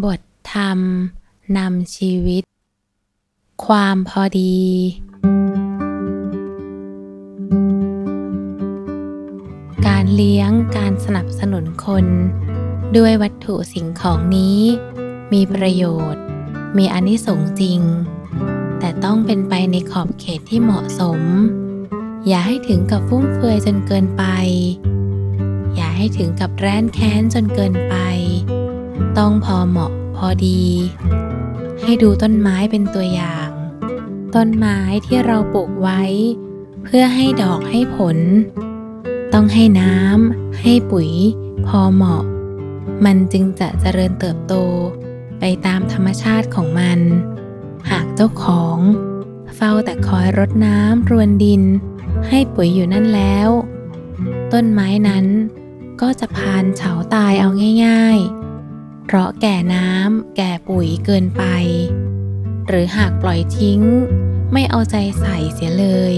บทธรรมนำชีวิต ความพอดี การเลี้ยงการสนับสนุนคน ด้วยวัตถุสิ่งของนี้ มีประโยชน์ มีอนิสงส์จริง แต่ต้องเป็นไปในขอบเขตที่เหมาะสม อย่าให้ถึงกับฟุ่มเฟือยจนเกินไป อย่าให้ถึงกับแร้นแค้นจนเกินไป ต้องพอเหมาะพอดี ให้ดูต้นไม้เป็นตัวอย่าง ต้นไม้ที่เราปลูกไว้ เพื่อให้ดอกให้ผล ต้องให้น้ำให้ปุ๋ย พอเหมาะ มันจึงจะเจริญเติบโตไปตามธรรมชาติของมัน หากเจ้าของ เฝ้าแต่คอยรดน้ำรวนดิน ให้ปุ๋ยอยู่นั่นแล้ว ต้นไม้นั้นก็จะพานเฉาตายเอาง่าย ๆ เพราะแก่น้ำแก่ปุ๋ยเกินไป หรือหากปล่อยทิ้ง ไม่เอาใจใส่เสียเลย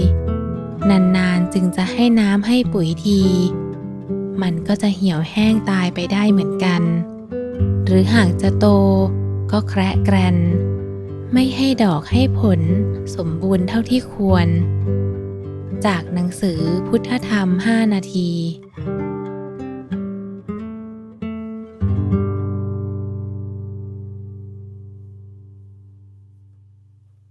นานๆจึงจะให้น้ำให้ปุ๋ยที มันก็จะเหี่ยวแห้งตายไปได้เหมือนกัน หรือหากจะโตก็แคระแกรน ไม่ให้ดอกให้ผลสมบูรณ์เท่าที่ควร จากหนังสือพุทธธรรม 5 นาที